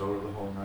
on the whole night,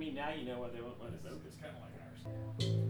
mean, now you know why they won't let us. It's kind of like ours.